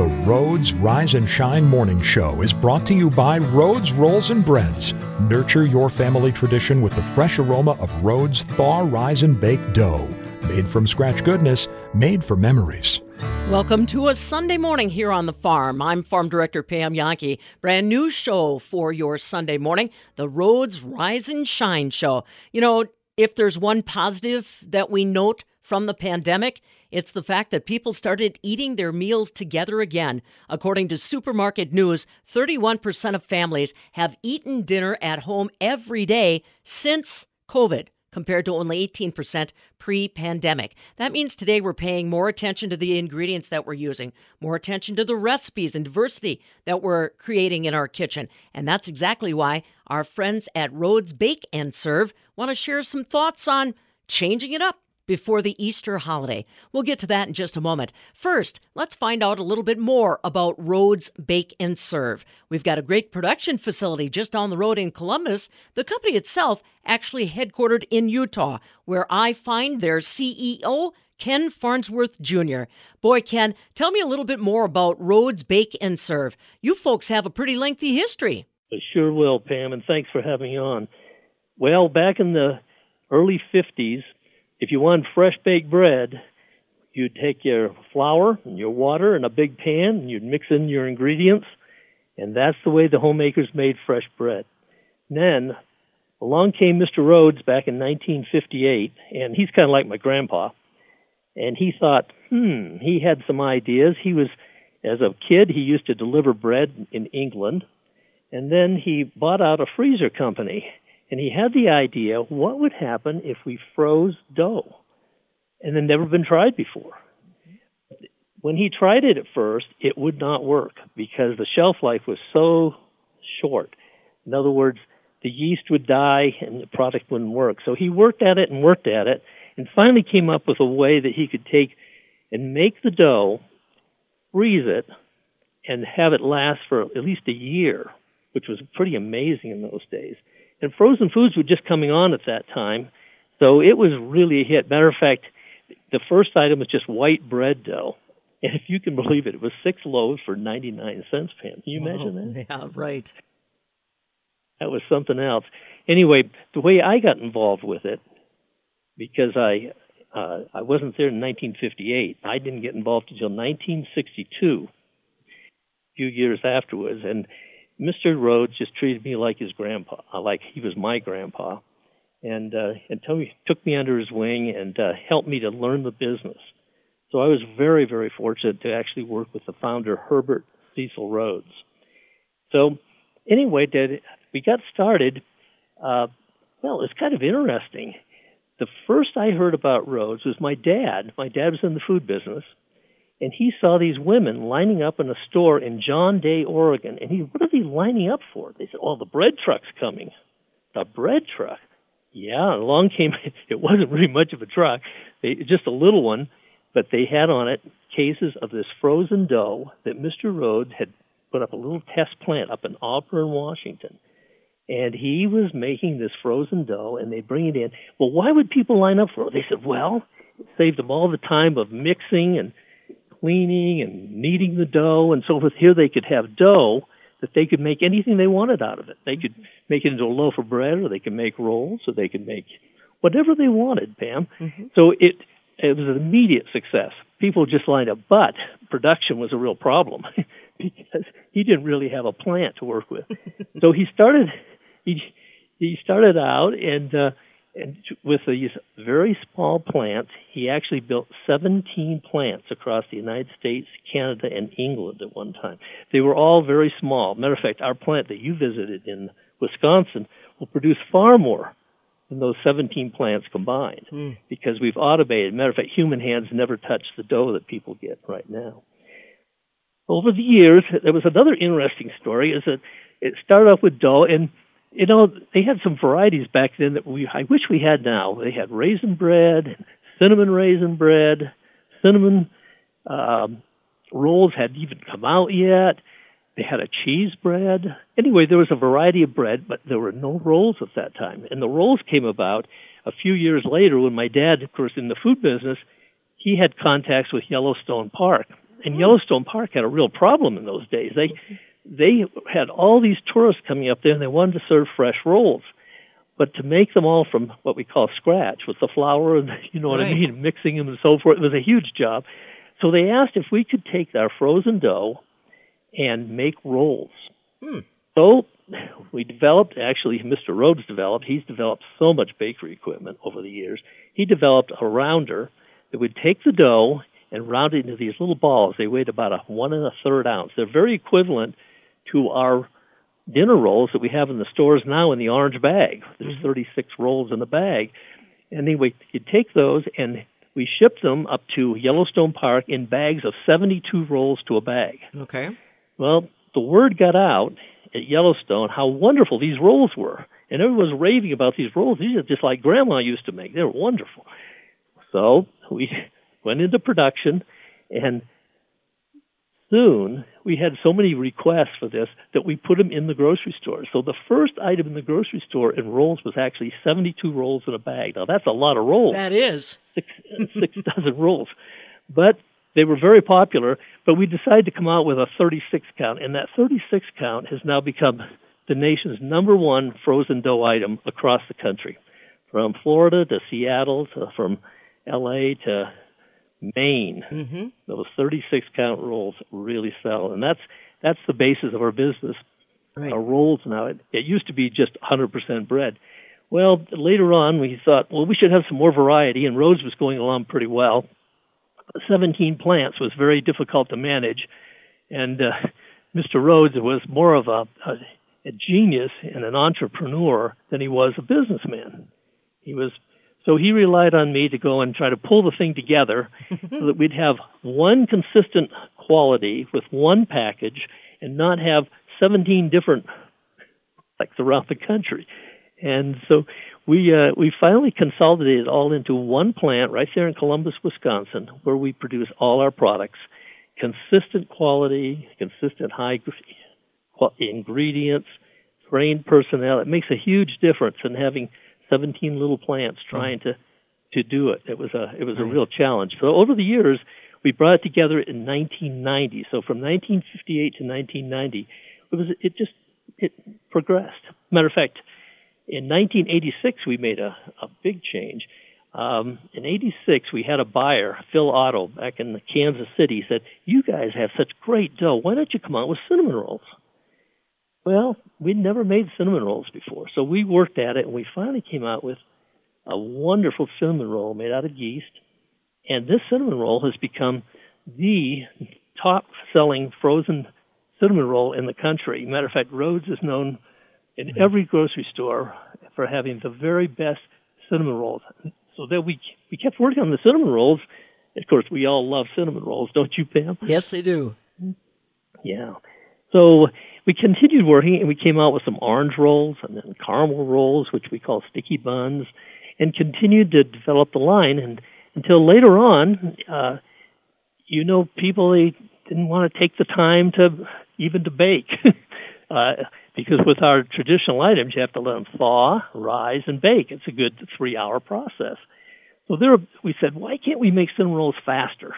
The Rhodes Rise and Shine Morning Show is brought to you by Rhodes Rolls and Breads. Nurture your family tradition with the fresh aroma of Rhodes Thaw Rise and Bake Dough. Made from scratch goodness, made for memories. Welcome to a Sunday morning here on the farm. I'm Farm Director Pam Jahnke. Brand new show for your Sunday morning, the Rhodes Rise and Shine Show. You know, if there's one positive that we note from the pandemic, it's the fact that people started eating their meals together again. According to Supermarket News, 31% of families have eaten dinner at home every day since COVID compared to only 18% pre pandemic. That means today we're paying more attention to the ingredients that we're using, more attention to the recipes and diversity that we're creating in our kitchen. And that's exactly why our friends at Rhodes Bake and Serve want to share some thoughts on changing it up before the Easter holiday. We'll get to that in just a moment. First, let's find out a little bit more about Rhodes Bake and Serve. We've got a great production facility just on the road in Columbus. The company itself actually headquartered in Utah, where I find their CEO, Ken Farnsworth Jr. Boy, Ken, tell me a little bit more about Rhodes Bake and Serve. You folks have a pretty lengthy history. I sure will, Pam, and thanks for having me on. Well, back in the early 50s, if you want fresh baked bread, you'd take your flour and your water in a big pan and you'd mix in your ingredients, and that's the way the homemakers made fresh bread. then along came Mr. Rhodes back in 1958, and he's kind of like my grandpa. And he thought, hmm, he had some ideas. He was, as a kid, he used to deliver bread in England, and then he bought out a freezer company and he had the idea what would happen if we froze dough? And it never been tried before. When he tried it at first it would not work because the shelf life was so short. In other words the yeast would die and the product wouldn't work. So he worked at it and worked at it and finally came up with a way that he could take and make the dough freeze it and have it last for at least a year which was pretty amazing in those days and frozen foods were just coming on at that time, so it was really a hit. Matter of fact, the first item was just white bread dough. And if you can believe it, it was six loaves for 99 cents, Pam. Can you imagine that? Yeah, right. That was something else. Anyway, the way I got involved with it, because I uh, I wasn't there in 1958. I didn't get involved until 1962, a few years afterwards. And Mr. Rhodes just treated me like his grandpa, uh, like he was my grandpa, and uh, and me, took me under his wing and uh, helped me to learn the business. So I was very, very fortunate to actually work with the founder Herbert Cecil Rhodes. So anyway, Dad, we got started. Uh, well, it's kind of interesting. The first I heard about Rhodes was my dad. My dad was in the food business, and he saw these women lining up in a store in John Day, Oregon. And he, what are they lining up for? They said, "Oh, the bread truck's coming." The bread truck. Yeah, along came. It wasn't really much of a truck, they, just a little one, but they had on it cases of this frozen dough that Mr. Rhodes had put up a little test plant up in Auburn, Washington. And he was making this frozen dough, and they bring it in. Well, why would people line up for it? They said, well, it saved them all the time of mixing and cleaning and kneading the dough and so forth. Here they could have dough that they could make anything they wanted out of it. They could make it into a loaf of bread, or they could make rolls, or they could make whatever they wanted, Pam. Mm-hmm. So it it was an immediate success. People just lined up, but production was a real problem because he didn't really have a plant to work with. so he started he he started out and uh, and with these very small plants, he actually built 17 plants across the United States, Canada, and England at one time. They were all very small. Matter of fact, our plant that you visited in Wisconsin will produce far more than those 17 plants combined mm. because we've automated. Matter of fact, human hands never touch the dough that people get right now. Over the years, there was another interesting story. Is that it started off with dough, and you know, they had some varieties back then that we I wish we had now. They had raisin bread, and cinnamon raisin bread, cinnamon um, rolls hadn't even come out yet. They had a cheese bread. Anyway, there was a variety of bread, but there were no rolls at that time. And the rolls came about a few years later when my dad, of course, in the food business, he had contacts with Yellowstone Park. And Yellowstone Park had a real problem in those days. They they had all these tourists coming up there, and they wanted to serve fresh rolls. But to make them all from what we call scratch with the flour and you know what Right. I mean, mixing them and so forth, it was a huge job. So they asked if we could take our frozen dough and make rolls. Hmm. So we developed, actually, Mr. Rhodes developed, he's developed so much bakery equipment over the years. He developed a rounder that would take the dough and round it into these little balls. They weighed about a one and a third ounce. They're very equivalent to our dinner rolls that we have in the stores now in the orange bag. There's mm-hmm. 36 rolls in the bag. Anyway, you take those and we shipped them up to Yellowstone Park in bags of 72 rolls to a bag. Okay. Well, the word got out at Yellowstone how wonderful these rolls were. And everyone was raving about these rolls. These are just like Grandma used to make. They were wonderful. So we went into production, and soon we had so many requests for this that we put them in the grocery store. So the first item in the grocery store in rolls was actually 72 rolls in a bag. Now that's a lot of rolls That is. six six dozen rolls. But they were very popular. But we decided to come out with a 36 count, and that 36 count has now become the nation's number one frozen dough item across the country, from Florida to Seattle, to, from L.A. to Maine. Mm-hmm. Those 36 count rolls really sell, and that's that's the basis of our business Right. our rolls now. It, it used to be just 100% bread. Well, later on, we thought, well, we should have some more variety, and Rhodes was going along pretty well. 17 plants was very difficult to manage, and uh, Mr. Rhodes was more of a, a, a genius and an entrepreneur than he was a businessman. He was so he relied on me to go and try to pull the thing together so that we'd have one consistent quality with one package and not have 17 different like around the country. And so we uh, we finally consolidated it all into one plant right there in Columbus, Wisconsin, where we produce all our products, consistent quality, consistent high gr- ingredients, trained personnel. It makes a huge difference in having 17 little plants trying to to do it. It was a it was a real challenge. So over the years, we brought it together in 1990. So from 1958 to 1990, it was it just it progressed. Matter of fact, in 1986 we made a a big change. Um, in '86, we had a buyer, Phil Otto, back in the Kansas City, said, "You guys have such great dough. Why don't you come out with cinnamon rolls?" Well, we'd never made cinnamon rolls before, so we worked at it, and we finally came out with a wonderful cinnamon roll made out of yeast. And this cinnamon roll has become the top-selling frozen cinnamon roll in the country. Matter of fact, Rhodes is known in mm-hmm. every grocery store for having the very best cinnamon rolls. So that we we kept working on the cinnamon rolls. Of course, we all love cinnamon rolls, don't you, Pam? Yes, they do. Yeah. So we continued working, and we came out with some orange rolls and then caramel rolls, which we call sticky buns, and continued to develop the line. And until later on, uh, you know, people they didn't want to take the time to even to bake, uh, because with our traditional items, you have to let them thaw, rise, and bake. It's a good three-hour process. So there, we said, why can't we make cinnamon rolls faster?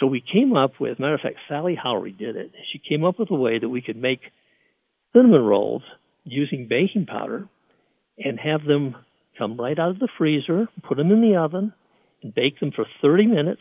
So we came up with, matter of fact, Sally Howery did it. She came up with a way that we could make cinnamon rolls using baking powder and have them come right out of the freezer, put them in the oven, and bake them for 30 minutes,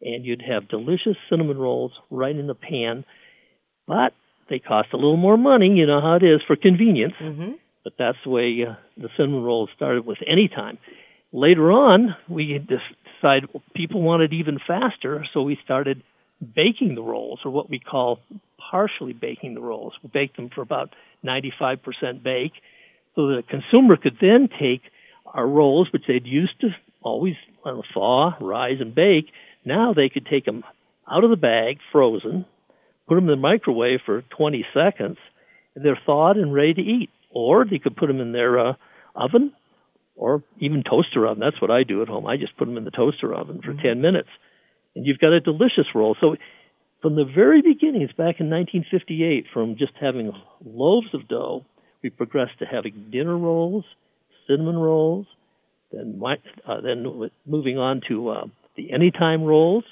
and you'd have delicious cinnamon rolls right in the pan. But they cost a little more money, you know how it is for convenience. Mm-hmm. But that's the way uh, the cinnamon rolls started with any time. Later on, we had decided people wanted even faster, so we started baking the rolls, or what we call partially baking the rolls. We baked them for about 95% bake, so that a consumer could then take our rolls, which they'd used to always thaw, rise, and bake. Now they could take them out of the bag, frozen, put them in the microwave for 20 seconds, and they're thawed and ready to eat. Or they could put them in their uh, oven or even toaster oven. That's what I do at home. I just put them in the toaster oven for 10 minutes, and you've got a delicious roll. So from the very beginnings, back in 1958, from just having loaves of dough, we progressed to having dinner rolls, cinnamon rolls, then my, uh, then moving on to uh, the anytime rolls,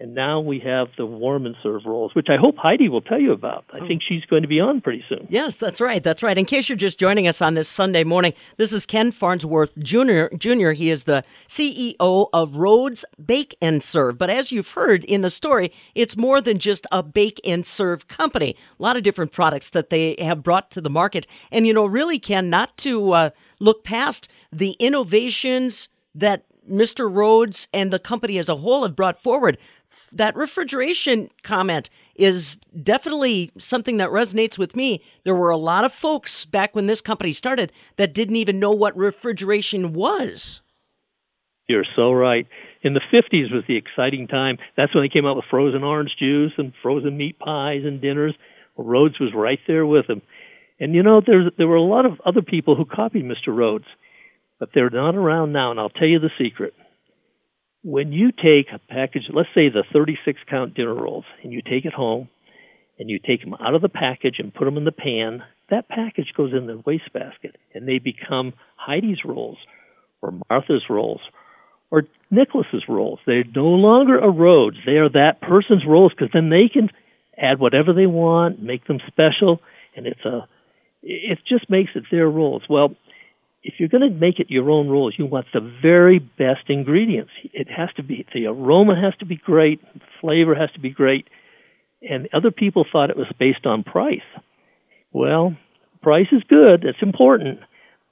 And now we have the warm and serve rolls, which I hope Heidi will tell you about. I think she's going to be on pretty soon. Yes, that's right. That's right. In case you're just joining us on this Sunday morning, this is Ken Farnsworth Jr. Jr. He is the CEO of Rhodes Bake and Serve. But as you've heard in the story, it's more than just a bake and serve company. A lot of different products that they have brought to the market. And, you know, really, Ken, not to uh, look past the innovations that Mr. Rhodes and the company as a whole have brought forward that refrigeration comment is definitely something that resonates with me. There were a lot of folks back when this company started that didn't even know what refrigeration was. You're so right. In the 50s was the exciting time. That's when they came out with frozen orange juice and frozen meat pies and dinners. Rhodes was right there with them. And you know, there's, there were a lot of other people who copied Mr. Rhodes, but they're not around now, and I'll tell you the secret when you take a package, let's say the 36 count dinner rolls, and you take it home and you take them out of the package and put them in the pan, that package goes in the wastebasket and they become Heidi's rolls or Martha's rolls or Nicholas's rolls. They're no longer a. They are that person's rolls because then they can add whatever they want, make them special, and it's a it just makes it their rolls. Well, if you're going to make it your own rolls, you want the very best ingredients. It has to be the aroma has to be great, flavor has to be great, and other people thought it was based on price. Well, price is good, it's important,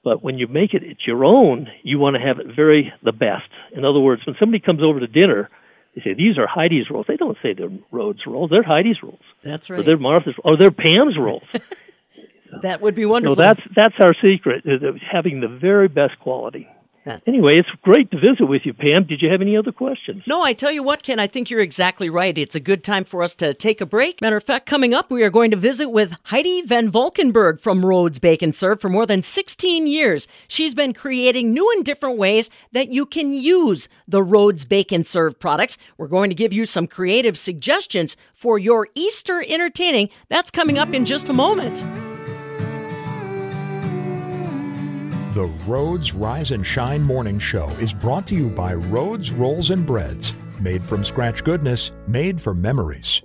but when you make it it's your own, you want to have it very the best. In other words, when somebody comes over to dinner, they say these are Heidi's rolls. They don't say they're Rhodes rolls; they're Heidi's rolls. That's right. Or they're Martha's, or they're Pam's rolls. That would be wonderful. So that's that's our secret, is having the very best quality. That's... Anyway, it's great to visit with you, Pam. Did you have any other questions? No, I tell you what, Ken, I think you're exactly right. It's a good time for us to take a break. Matter of fact, coming up, we are going to visit with Heidi Van Valkenburg from Rhodes Bake and Serve for more than 16 years. She's been creating new and different ways that you can use the Rhodes Bake and Serve products. We're going to give you some creative suggestions for your Easter entertaining. That's coming up in just a moment. The Rhodes Rise and Shine Morning Show is brought to you by Rhodes Rolls and Breads, made from scratch goodness, made for memories.